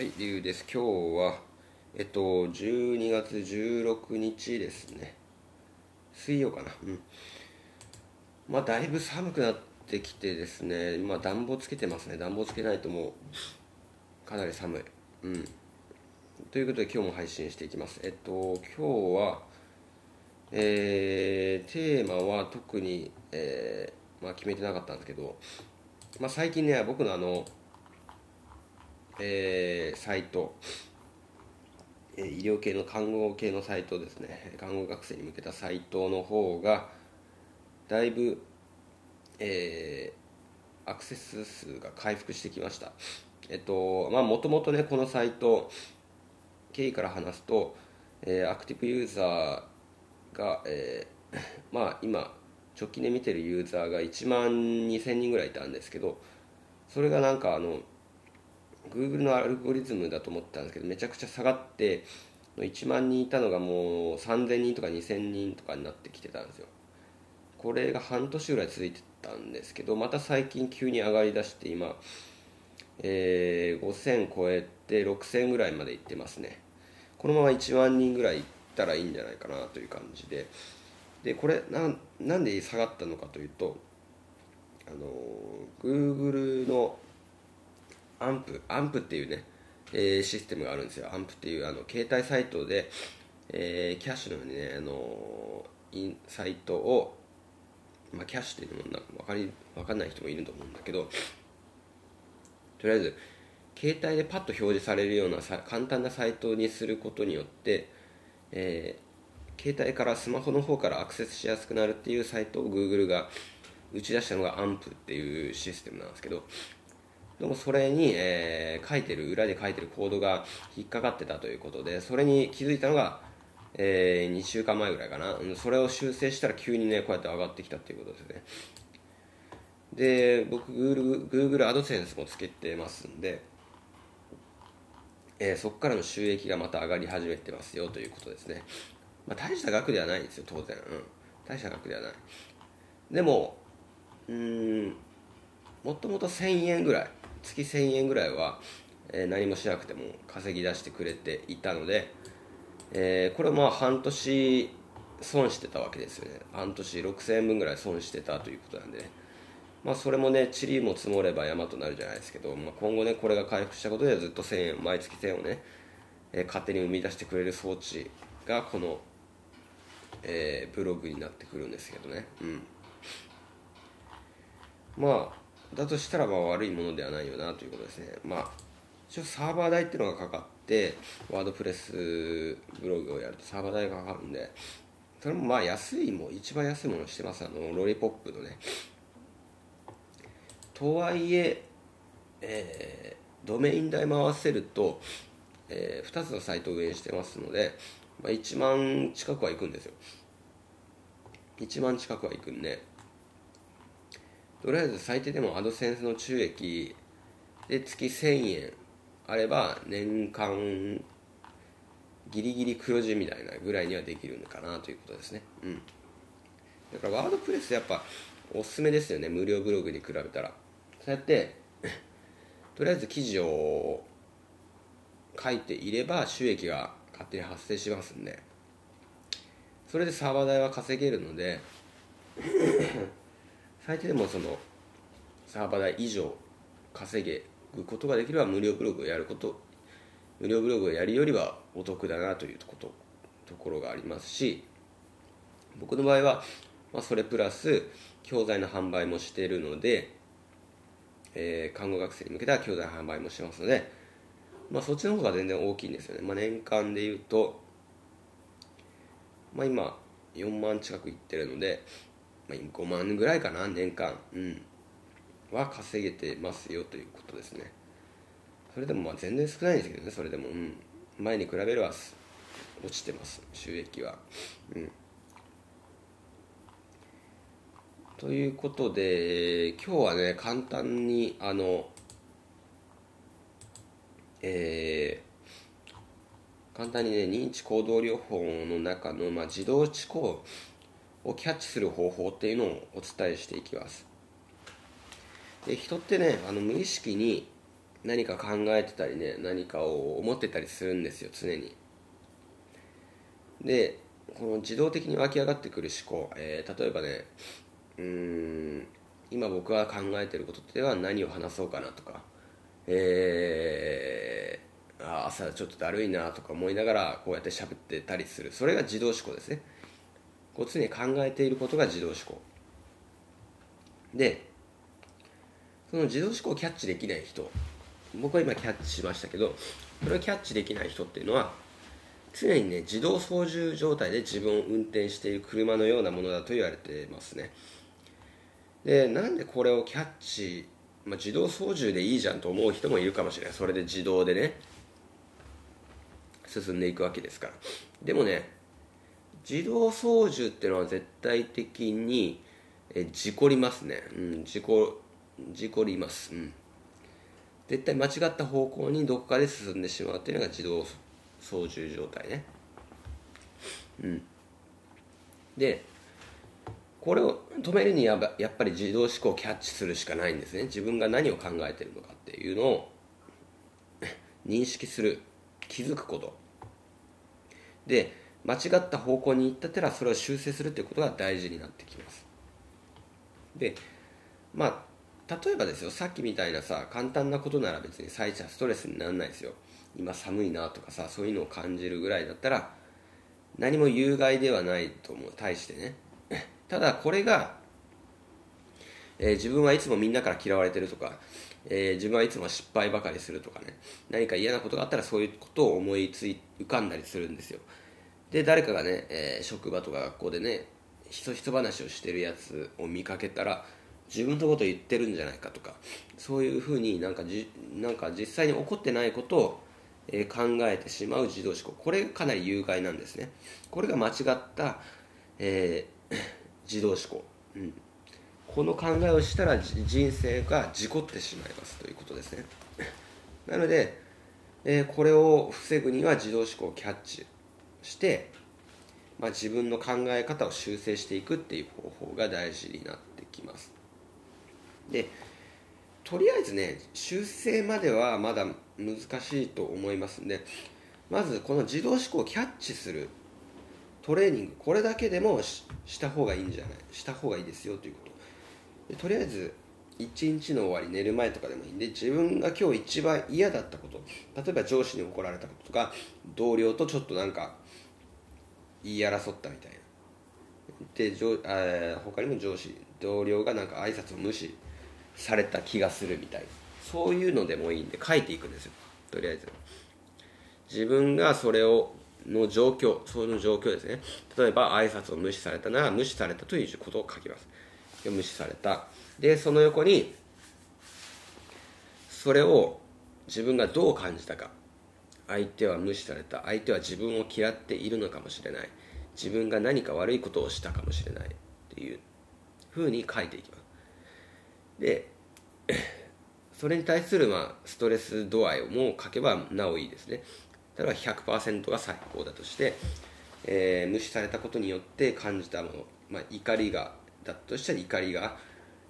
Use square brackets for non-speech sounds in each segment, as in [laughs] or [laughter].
はい、りゅうです。今日は、えっと、12月16日ですね。水曜かな？うん。まあ、だいぶ寒くなってきてですね、今、暖房つけてますね。暖房つけないともう、かなり寒い。うん。ということで、今日も配信していきます。えっと、今日は、えー、テーマは特に、えー、まあ、決めてなかったんですけど、まあ、最近ね、僕のあの、えー、サイト、えー、医療系の看護系のサイトですね。看護学生に向けたサイトの方がだいぶ、えー、アクセス数が回復してきました。えっとまあもともとねこのサイト経緯から話すと、えー、アクティブユーザーが、えー、[coughs] まあ今直近で見てるユーザーが1万2000人ぐらいいたんですけどそれがなんかあの Google のアルゴリズムだと思ったんですけどめちゃくちゃ下がって1万人いたのがもう3000人とか2000人とかになってきてたんですよ。これが半年ぐらい続いてたんですけどまた最近急に上がりだして今、えー、5000超えて6000ぐらいまでいってますね。このまま1万人ぐらいいったらいいんじゃないかなという感じで。でこれななんで下がったのかというとあの Google のアンプアンプっていうね、えー、システムがあるんですよ。アンプっていうあの携帯サイトで、えー、キャッシュのようにねあのインサイトを、まあ、キャッシュっていうのもなんか分かり分かんない人もいると思うんだけどとりあえず携帯でパッと表示されるようなさ簡単なサイトにすることによって、えー、携帯からスマホの方からアクセスしやすくなるっていうサイトを Google が打ち出したのがアンプっていうシステムなんですけどでもそれに、えー、書いてる裏で書いてるコードが引っかかってたということでそれに気づいたのが、えー、2週間前ぐらいかな。それを修正したら急にねこうやって上がってきたっていうことですね。で僕 Google, Google AdSense もつけてますんで、えー、そこからの収益がまた上がり始めてますよということですね、まあ、大した額ではないんですよ当然、うん、大した額ではない。でもうんもともと1000円ぐらい月1000円ぐらいは、えー、何もしなくても稼ぎ出してくれていたので、えー、これまあ半年損してたわけですよね。半年6000円分ぐらい損してたということなんでね。まあそれもね塵も積もれば山となるじゃないですけど、まあ、今後ねこれが回復したことでずっと1000円毎月1000円をね、えー、勝手に生み出してくれる装置がこの、えー、ブログになってくるんですけどね。うん。まあだとしたらまあ悪いものではないよなということですね。まあ一応サーバー代っていうのがかかってワードプレスブログをやるとサーバー代がかかるんでそれもまあ安いも一番安いものしてます。あのロリポップのね。とはいええー、ドメイン代も合わせると、えー、2つのサイトを運営してますので、まあ、1万近くはいくんですよ。1万近くはいくんでとりあえず最低でもアドセンスの収益で月1000円あれば年間ギリギリ黒字みたいなぐらいにはできるのかなということですね。うん。だからワードプレスやっぱおすすめですよね。無料ブログに比べたら。そうやって [laughs] とりあえず記事を書いていれば収益が勝手に発生しますんで。それでサーバー代は稼げるので最低でもそのサーバー代以上稼げることができれば無料ブログをやること無料ブログをやるよりはお得だなということところがありますし僕の場合は、まあ、それプラス教材の販売もしているので、えー、看護学生に向けた教材販売もしてますので、まあ、そっちの方が全然大きいんですよね、まあ、年間でいうと、まあ、今4万近くいってるのでまあ、5万ぐらいかな年間、うん、は稼げてますよということですね。それでもまあ全然少ないんですけどねそれでも、うん、前に比べれば落ちてます。収益は。うん。ということで今日はね簡単にあのえー、簡単にね認知行動療法の中の、まあ、自動思考をキャッチする方法っていうのをお伝えしていきます。で人ってねあの無意識に何か考えてたりね何かを思ってたりするんですよ常に。でこの自動的に湧き上がってくる思考、えー、例えばねうん今僕が考えてることでは何を話そうかなとかえー、あ朝ちょっとだるいなとか思いながらこうやって喋ってたりする。それが自動思考ですね。こう常に考えていることが自動思考。でその自動思考をキャッチできない人僕は今キャッチしましたけどそれをキャッチできない人っていうのは常にね自動操縦状態で自分を運転している車のようなものだと言われてますね。でなんでこれをキャッチ、まあ、自動操縦でいいじゃんと思う人もいるかもしれない。それで自動でね進んでいくわけですから。でもね自動操縦っていうのは絶対的にえ事故りますね。うん事故事故ります。うん。絶対間違った方向にどこかで進んでしまうっていうのが自動操縦状態ね。うん。でこれを止めるにはやっぱり自動思考をキャッチするしかないんですね。自分が何を考えてるのかっていうのを [coughs] 認識する。気づくこと。で間違った方向に行ったってらそれを修正するっていうことが大事になってきます。でまあ例えばですよさっきみたいなさ簡単なことなら別に最初はストレスにならないですよ。今寒いなとかさそういうのを感じるぐらいだったら何も有害ではないと思う。対してね。[clears throat] ただこれが、えー、自分はいつもみんなから嫌われてるとか、えー、自分はいつも失敗ばかりするとかね。何か嫌なことがあったらそういうことを思いつい浮かんだりするんですよ。で誰かがね、えー、職場とか学校でねひそひそ話をしてるやつを見かけたら自分のこと言ってるんじゃないかとかそういうふうになんかじなんか実際に起こってないことを、え考えてしまう自動思考これがかなり有害なんですね。これが間違った、えー [coughs] 自動思考、うん、この考えをしたら人生が事故ってしまいます。ということですね。なので、えー、これを防ぐには自動思考をキャッチ。して、まあ、自分の考え方を修正していくっていう方法が大事になってきます。でとりあえずね修正まではまだ難しいと思いますんでまずこの自動思考をキャッチするトレーニングこれだけでもした方がいいんじゃないした方がいいですよということ。でとりあえず一日の終わり寝る前とかでもいいんで自分が今日一番嫌だったこと例えば上司に怒られたこととか同僚とちょっとなんか言い争ったみたいな。で上あ他にも上司同僚がなんか挨拶を無視された気がするみたいな。そういうのでもいいんで書いていくんですよ。とりあえず。自分がそれをの状況その状況ですね。例えば挨拶を無視されたなら無視されたということを書きます。無視された。でその横にそれを自分がどう感じたか。相手は無視された。相手は自分を嫌っているのかもしれない。自分が何か悪いことをしたかもしれないっていうふうに書いていきます。で [coughs] それに対するまあストレス度合いをもう書けばなおいいですね。例えば100%が最高だとして、えー、無視されたことによって感じたもの、まあ、怒りがだとしたら怒りが、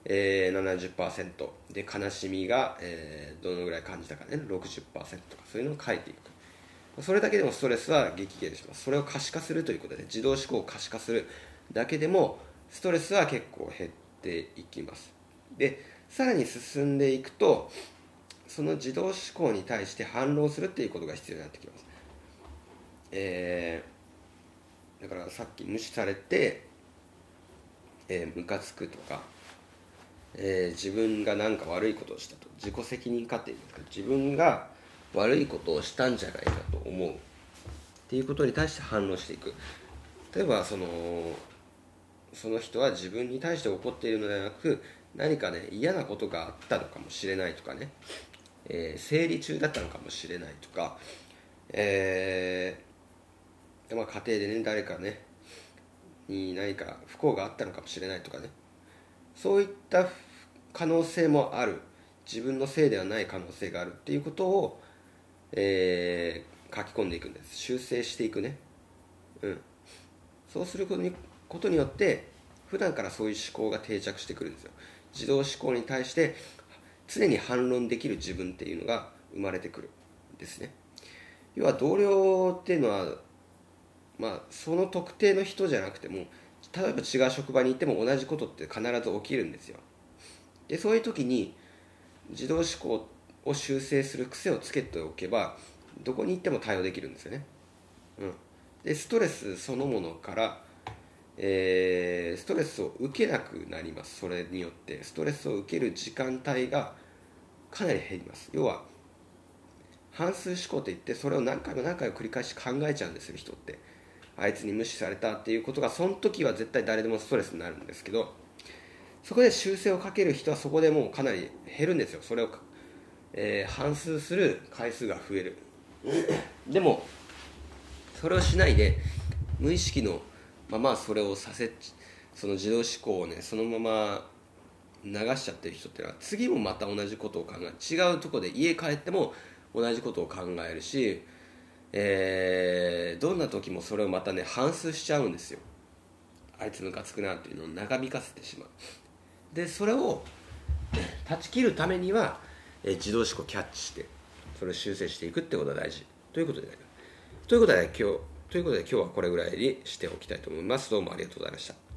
えー、70%で悲しみが、えー、どのぐらい感じたかね。60%とかそういうのを書いていく。それだけでもストレスは激減します。それを可視化するということで自動思考を可視化するだけでもストレスは結構減っていきます。でさらに進んでいくとその自動思考に対して反論するっていうことが必要になってきます、えー、だからさっき無視されて、えー、ムカつくとか、えー、自分が何か悪いことをしたと。自己責任過程ですか自分が悪いことをしたんじゃないかと思う。っていうことに対して反応していく。例えばそのその人は自分に対して怒っているのではなく何かね嫌なことがあったのかもしれないとかね。えー、生理中だったのかもしれないとか、えーまあ、家庭でね誰かねに何か不幸があったのかもしれないとかね。そういった可能性もある。自分のせいではない可能性があるっていうことを、えー、書き込んでいくんです。修正していくね。うん。そうすることにことによって普段からそういう思考が定着してくるんですよ。自動思考に対して常に反論できる自分っていうのが生まれてくるんですね。要は同僚っていうのはまあその特定の人じゃなくても例えば違う職場に行っても同じことって必ず起きるんですよ。でそういう時に自動思考を修正する癖をつけておけばどこに行っても対応できるんですよね、うん、でストレスそのものからえー、ストレスを受けなくなります。それによってストレスを受ける時間帯がかなり減ります。要は反数思考といってそれを何回も何回も繰り返し考えちゃうんですよ人って。あいつに無視されたっていうことがその時は絶対誰でもストレスになるんですけどそこで修正をかける人はそこでもうかなり減るんですよ。それを、えー、反数する回数が増える。でもそれをしないで無意識のままそれをさせその自動思考をねそのまま流しちゃってる人っていうのは次もまた同じことを考え違うとこで家帰っても同じことを考えるし、えー、どんな時もそれをまたね反芻しちゃうんですよ。あいつムカつくなっていうのを長引かせてしまう。でそれを断ち切るためには、えー、自動思考キャッチしてそれを修正していくってことが大事ということでということで今日ということで今日はこれぐらいにしておきたいと思います。どうもありがとうございました。